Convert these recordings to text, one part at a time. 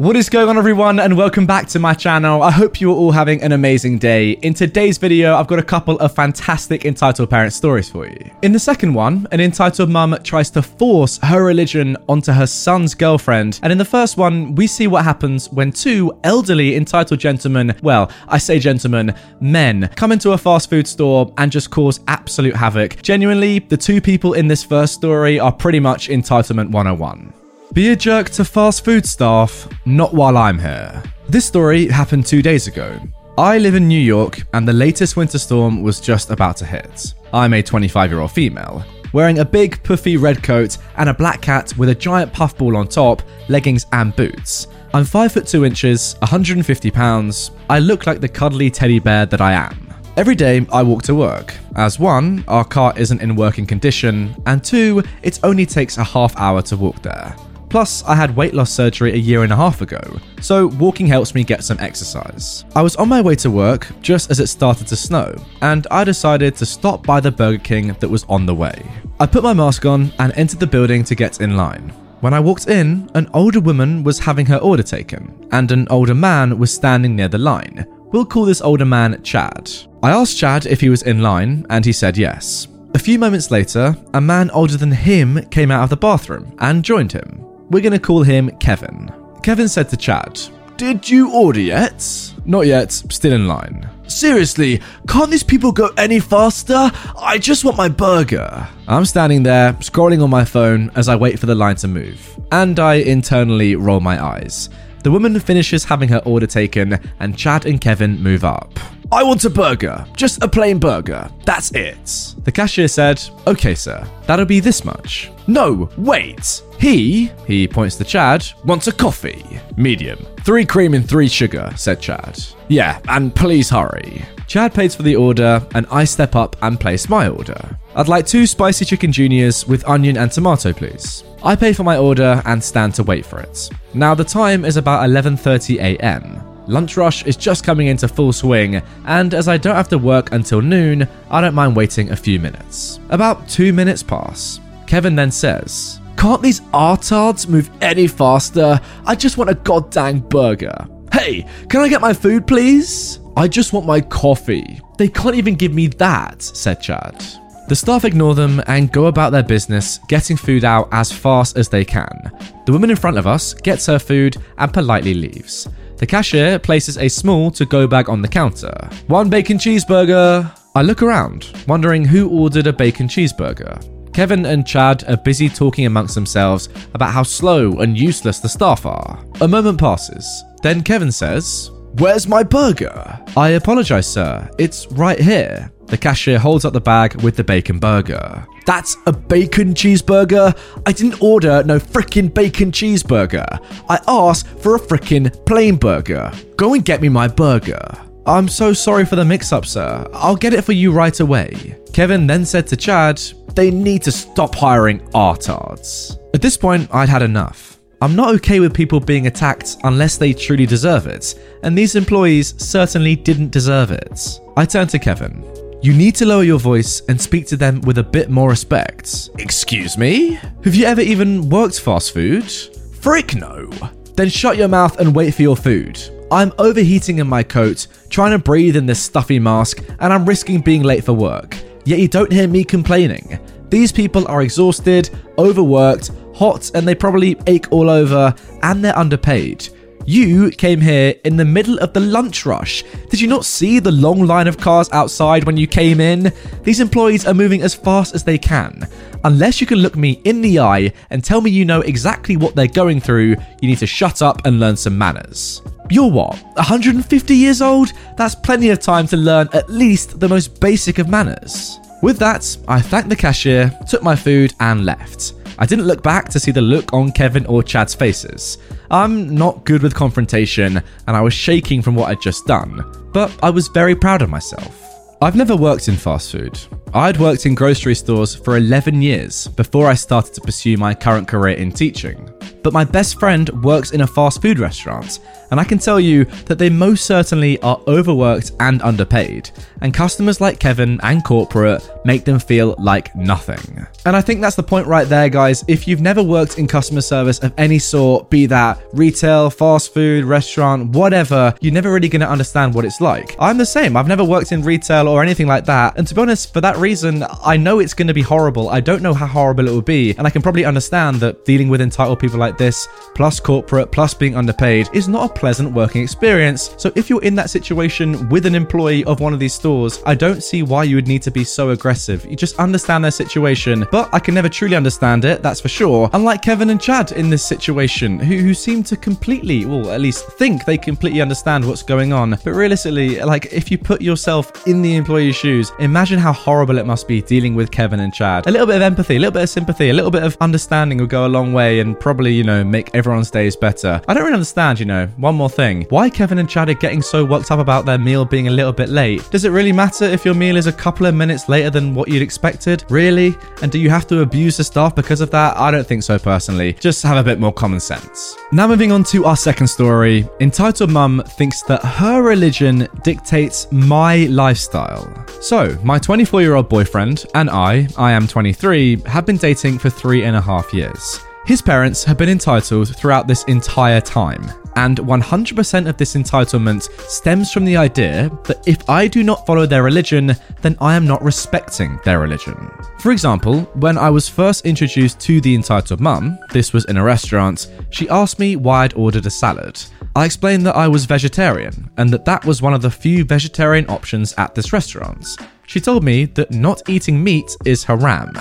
What is going on everyone and welcome back to my channel. I hope you're all having an amazing day. In today's video, I've got a couple of fantastic entitled parent stories for you. In the second one, an entitled mum tries to force her religion onto her son's girlfriend. And in the first one, we see what happens when two elderly entitled gentlemen, well, I say gentlemen, men, come into a fast food store and just cause absolute havoc. Genuinely, the two people in this first story are pretty much entitlement 101. Be a jerk to fast food staff, not while I'm here. This story happened two days ago. I live in New York, and the latest winter storm was just about to hit. I'm a 25 year old female, wearing a big, puffy red coat and a black hat with a giant puffball on top, leggings, and boots. I'm 5 foot 2 inches, 150 pounds. I look like the cuddly teddy bear that I am. Every day I walk to work, as one, our car isn't in working condition, and two, it only takes a half hour to walk there. Plus, I had weight loss surgery a year and a half ago, so walking helps me get some exercise. I was on my way to work just as it started to snow, and I decided to stop by the Burger King that was on the way. I put my mask on and entered the building to get in line. When I walked in, an older woman was having her order taken, and an older man was standing near the line. We'll call this older man Chad. I asked Chad if he was in line, and he said yes. A few moments later, a man older than him came out of the bathroom and joined him. We're going to call him Kevin. Kevin said to Chad, Did you order yet? Not yet, still in line. Seriously, can't these people go any faster? I just want my burger. I'm standing there, scrolling on my phone as I wait for the line to move, and I internally roll my eyes. The woman finishes having her order taken, and Chad and Kevin move up. I want a burger. Just a plain burger. That's it. The cashier said, Okay, sir, that'll be this much. No, wait. He, he points to Chad, wants a coffee. Medium. Three cream and three sugar, said Chad. Yeah, and please hurry. Chad pays for the order, and I step up and place my order. I'd like two spicy chicken juniors with onion and tomato, please. I pay for my order and stand to wait for it. Now the time is about 11:30 a.m. Lunch rush is just coming into full swing, and as I don't have to work until noon, I don't mind waiting a few minutes. About two minutes pass. Kevin then says, Can't these artards move any faster? I just want a goddamn burger. Hey, can I get my food, please? I just want my coffee. They can't even give me that, said Chad. The staff ignore them and go about their business, getting food out as fast as they can. The woman in front of us gets her food and politely leaves. The cashier places a small to go bag on the counter. One bacon cheeseburger. I look around, wondering who ordered a bacon cheeseburger. Kevin and Chad are busy talking amongst themselves about how slow and useless the staff are. A moment passes. Then Kevin says, Where's my burger? I apologize, sir. It's right here. The cashier holds up the bag with the bacon burger. That's a bacon cheeseburger? I didn't order no frickin' bacon cheeseburger. I asked for a frickin' plain burger. Go and get me my burger. I'm so sorry for the mix up, sir. I'll get it for you right away. Kevin then said to Chad, they need to stop hiring artards. At this point, I'd had enough. I'm not okay with people being attacked unless they truly deserve it, and these employees certainly didn't deserve it. I turned to Kevin. You need to lower your voice and speak to them with a bit more respect. Excuse me? Have you ever even worked fast food? Frick no. Then shut your mouth and wait for your food. I'm overheating in my coat, trying to breathe in this stuffy mask, and I'm risking being late for work. Yet you don't hear me complaining. These people are exhausted, overworked, hot, and they probably ache all over, and they're underpaid. You came here in the middle of the lunch rush. Did you not see the long line of cars outside when you came in? These employees are moving as fast as they can. Unless you can look me in the eye and tell me you know exactly what they're going through, you need to shut up and learn some manners. You're what, 150 years old? That's plenty of time to learn at least the most basic of manners. With that, I thanked the cashier, took my food, and left. I didn't look back to see the look on Kevin or Chad's faces. I'm not good with confrontation, and I was shaking from what I'd just done, but I was very proud of myself. I've never worked in fast food. I'd worked in grocery stores for 11 years before I started to pursue my current career in teaching. But my best friend works in a fast food restaurant, and I can tell you that they most certainly are overworked and underpaid, and customers like Kevin and corporate make them feel like nothing. And I think that's the point right there, guys. If you've never worked in customer service of any sort, be that retail, fast food, restaurant, whatever, you're never really going to understand what it's like. I'm the same. I've never worked in retail or anything like that, and to be honest, for that reason, I know it's going to be horrible. I don't know how horrible it will be, and I can probably understand that dealing with entitled people like this, plus corporate, plus being underpaid, is not a pleasant working experience. So if you're in that situation with an employee of one of these stores, I don't see why you would need to be so aggressive. You just understand their situation, but I can never truly understand it, that's for sure. Unlike Kevin and Chad in this situation, who, who seem to completely, well, at least think they completely understand what's going on. But realistically, like if you put yourself in the employee's shoes, imagine how horrible it must be dealing with Kevin and Chad. A little bit of empathy, a little bit of sympathy, a little bit of understanding will go a long way and probably, you know, make everyone's days better. I don't really understand, you know, one more thing. Why Kevin and Chad are getting so worked up about their meal being a little bit late? Does it really matter if your meal is a couple of minutes later than what you'd expected? Really? And do you have to abuse the staff because of that? I don't think so personally. Just have a bit more common sense. Now moving on to our second story. Entitled Mum thinks that her religion dictates my lifestyle. So, my 24 year old boyfriend and I, I am 23, have been dating for three and a half years. His parents have been entitled throughout this entire time, and 100% of this entitlement stems from the idea that if I do not follow their religion, then I am not respecting their religion. For example, when I was first introduced to the entitled mum, this was in a restaurant, she asked me why I'd ordered a salad. I explained that I was vegetarian and that that was one of the few vegetarian options at this restaurant. She told me that not eating meat is haram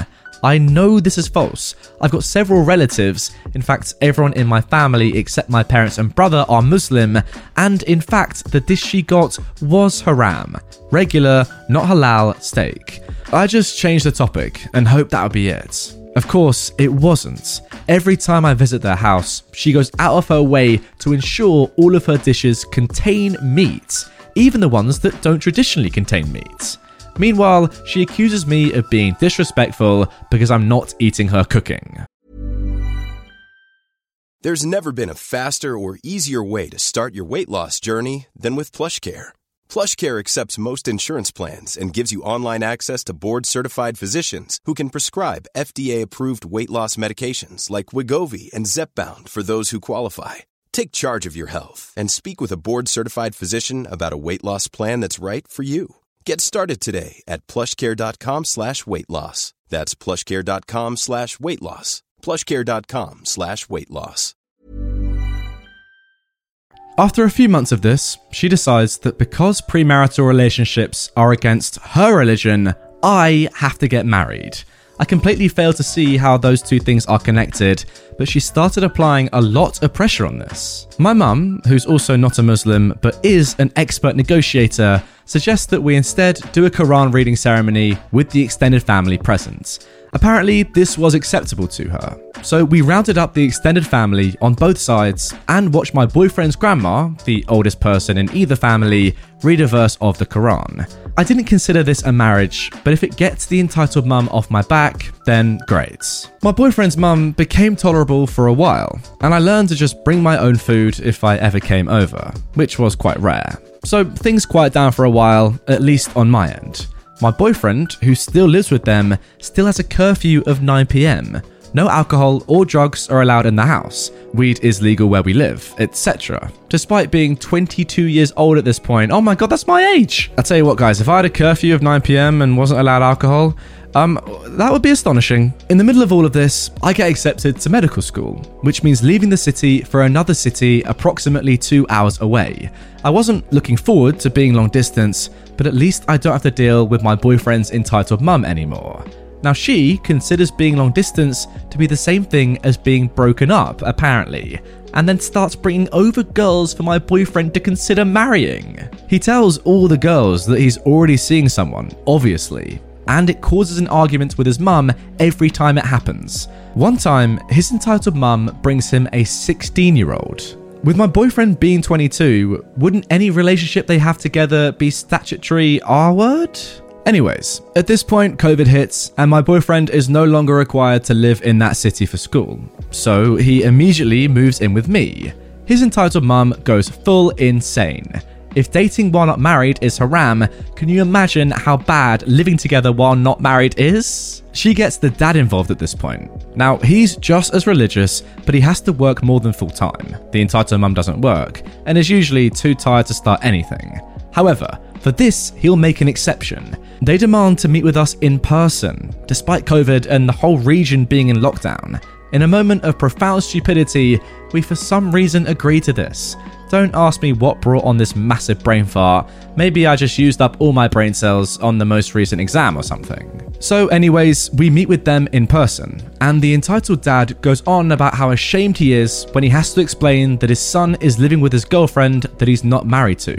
I know this is false. I've got several relatives, in fact, everyone in my family except my parents and brother are Muslim, and in fact, the dish she got was haram regular, not halal steak. I just changed the topic and hoped that would be it. Of course, it wasn't. Every time I visit their house, she goes out of her way to ensure all of her dishes contain meat, even the ones that don't traditionally contain meat. Meanwhile, she accuses me of being disrespectful because I'm not eating her cooking. There's never been a faster or easier way to start your weight loss journey than with PlushCare. PlushCare accepts most insurance plans and gives you online access to board-certified physicians who can prescribe FDA-approved weight loss medications like Wegovy and Zepbound for those who qualify. Take charge of your health and speak with a board-certified physician about a weight loss plan that's right for you. Get started today at plushcare.com slash weight loss. That's plushcare.com slash weight loss. Plushcare.com slash weight loss. After a few months of this, she decides that because premarital relationships are against her religion, I have to get married. I completely fail to see how those two things are connected, but she started applying a lot of pressure on this. My mum, who's also not a Muslim but is an expert negotiator, suggests that we instead do a Quran reading ceremony with the extended family present. Apparently, this was acceptable to her. So we rounded up the extended family on both sides and watched my boyfriend's grandma, the oldest person in either family, read a verse of the Quran. I didn't consider this a marriage, but if it gets the entitled mum off my back, then great. My boyfriend's mum became tolerable for a while, and I learned to just bring my own food if I ever came over, which was quite rare. So things quiet down for a while, at least on my end. My boyfriend, who still lives with them, still has a curfew of 9pm. No alcohol or drugs are allowed in the house. Weed is legal where we live, etc. Despite being 22 years old at this point. Oh my god, that's my age! I'll tell you what, guys, if I had a curfew of 9pm and wasn't allowed alcohol, um, that would be astonishing. In the middle of all of this, I get accepted to medical school, which means leaving the city for another city approximately two hours away. I wasn't looking forward to being long distance, but at least I don't have to deal with my boyfriend's entitled mum anymore. Now, she considers being long distance to be the same thing as being broken up, apparently, and then starts bringing over girls for my boyfriend to consider marrying. He tells all the girls that he's already seeing someone, obviously, and it causes an argument with his mum every time it happens. One time, his entitled mum brings him a 16 year old. With my boyfriend being 22, wouldn't any relationship they have together be statutory R word? Anyways, at this point, COVID hits, and my boyfriend is no longer required to live in that city for school. So he immediately moves in with me. His entitled mum goes full insane. If dating while not married is haram, can you imagine how bad living together while not married is? She gets the dad involved at this point. Now, he's just as religious, but he has to work more than full time. The entitled mum doesn't work, and is usually too tired to start anything. However, for this, he'll make an exception. They demand to meet with us in person, despite COVID and the whole region being in lockdown. In a moment of profound stupidity, we for some reason agree to this. Don't ask me what brought on this massive brain fart. Maybe I just used up all my brain cells on the most recent exam or something. So, anyways, we meet with them in person, and the entitled dad goes on about how ashamed he is when he has to explain that his son is living with his girlfriend that he's not married to.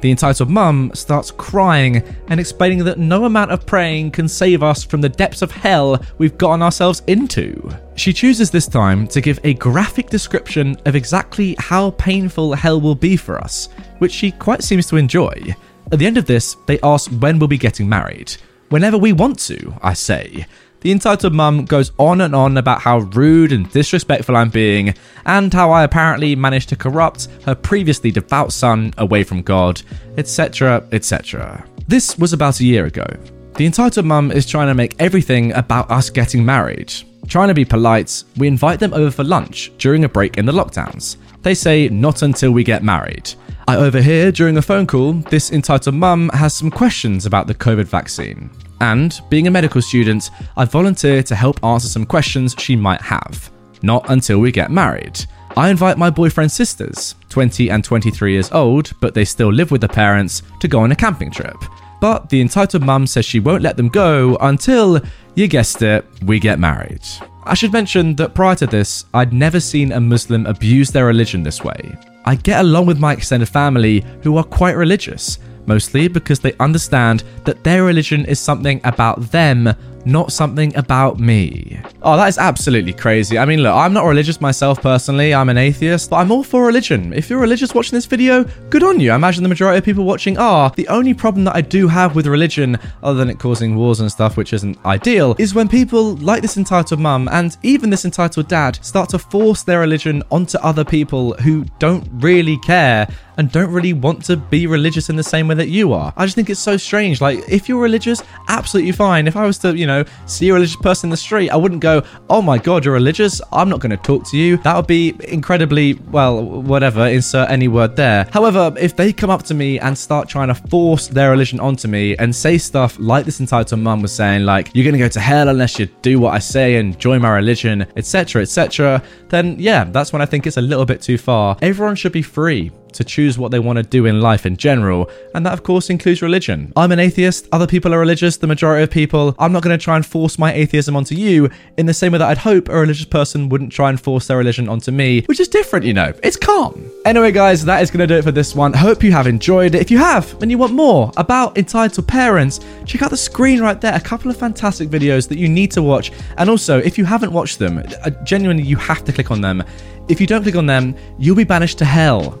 The entitled mum starts crying and explaining that no amount of praying can save us from the depths of hell we've gotten ourselves into. She chooses this time to give a graphic description of exactly how painful hell will be for us, which she quite seems to enjoy. At the end of this, they ask when we'll be getting married. Whenever we want to, I say. The entitled mum goes on and on about how rude and disrespectful I'm being, and how I apparently managed to corrupt her previously devout son away from God, etc., etc. This was about a year ago. The entitled mum is trying to make everything about us getting married. Trying to be polite, we invite them over for lunch during a break in the lockdowns. They say not until we get married. I overhear during a phone call this entitled mum has some questions about the COVID vaccine. And, being a medical student, I volunteer to help answer some questions she might have. Not until we get married. I invite my boyfriend's sisters, 20 and 23 years old, but they still live with their parents, to go on a camping trip. But the entitled mum says she won't let them go until, you guessed it, we get married. I should mention that prior to this, I'd never seen a Muslim abuse their religion this way. I get along with my extended family who are quite religious, mostly because they understand that their religion is something about them, not something about me. Oh, that is absolutely crazy. I mean, look, I'm not religious myself personally, I'm an atheist, but I'm all for religion. If you're religious watching this video, good on you. I imagine the majority of people watching are. The only problem that I do have with religion, other than it causing wars and stuff, which isn't ideal, is when people like this entitled mum and even this entitled dad start to force their religion onto other people who don't really care and don't really want to be religious in the same way that you are. I just think it's so strange. Like, if you're religious, absolutely fine. If I was to, you know, see a religious person in the street, I wouldn't go, oh my god, you're religious. I'm not going to talk to you. That would be incredibly, well, whatever, insert any word there. However, if they come up to me and start trying to force their religion onto me and say stuff like this entitled mum was saying, like, you're going to go to hell unless you do what I say and join my religion, etc., etc., then yeah, that's when I think it's a little bit too far. Everyone should be free to choose what they want to do in life in general, and that of course includes religion. I'm an atheist, other people are religious, the majority of people. I'm not going to try and force my atheism onto you in the same way that I'd hope a religious person wouldn't try and force their religion onto me, which is different, you know. It's calm. Anyway, guys, that is going to do it for this one. Hope you have enjoyed it. If you have and you want more about entitled parents, check out the screen right there. A couple of fantastic videos that you need to watch. And also, if you haven't watched them, uh, genuinely, you have to click on them. If you don't click on them, you'll be banished to hell.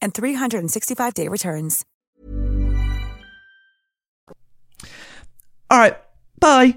and 365-day returns. All right, bye.